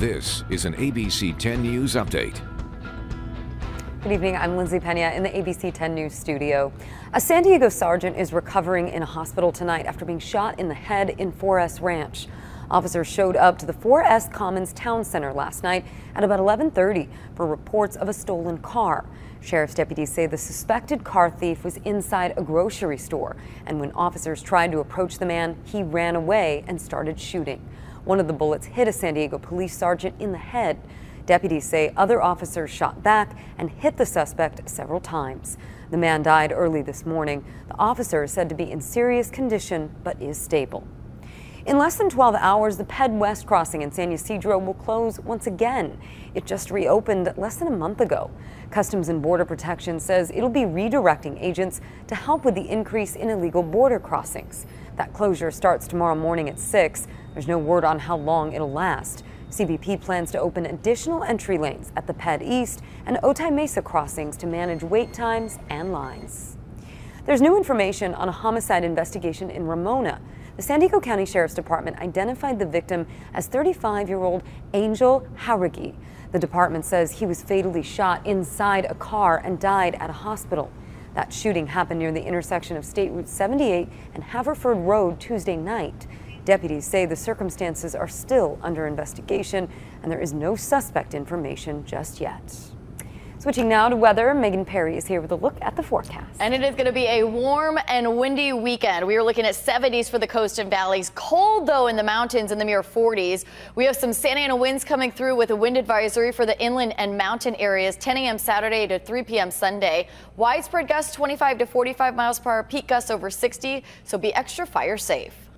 This is an ABC 10 News update. Good evening. I'm Lindsay Pena in the ABC 10 News studio. A San Diego sergeant is recovering in a hospital tonight after being shot in the head in 4S Ranch. Officers showed up to the 4S Commons Town Center last night at about 11:30 for reports of a stolen car. Sheriff's deputies say the suspected car thief was inside a grocery store, and when officers tried to approach the man, he ran away and started shooting. One of the bullets hit a San Diego police sergeant in the head. Deputies say other officers shot back and hit the suspect several times. The man died early this morning. The officer is said to be in serious condition but is stable. In less than 12 hours, the Ped West crossing in San Ysidro will close once again. It just reopened less than a month ago. Customs and Border Protection says it'll be redirecting agents to help with the increase in illegal border crossings. That closure starts tomorrow morning at 6. There's no word on how long it'll last. CBP plans to open additional entry lanes at the Ped East and Otay Mesa crossings to manage wait times and lines. There's new information on a homicide investigation in Ramona. The San Diego County Sheriff's Department identified the victim as 35 year old Angel Jauregui. The department says he was fatally shot inside a car and died at a hospital. That shooting happened near the intersection of State Route 78 and Haverford Road Tuesday night. Deputies say the circumstances are still under investigation and there is no suspect information just yet. Switching now to weather, Megan Parry is here with a look at the forecast. And it is going to be a warm and windy weekend. We are looking at 70s for the coast and valleys. Cold, though, in the mountains in the mere 40s. We have some Santa Ana winds coming through with a wind advisory for the inland and mountain areas 10 a.m. Saturday to 3 p.m. Sunday. Widespread gusts 25 to 45 miles per hour, peak gusts over 60, so be extra fire safe.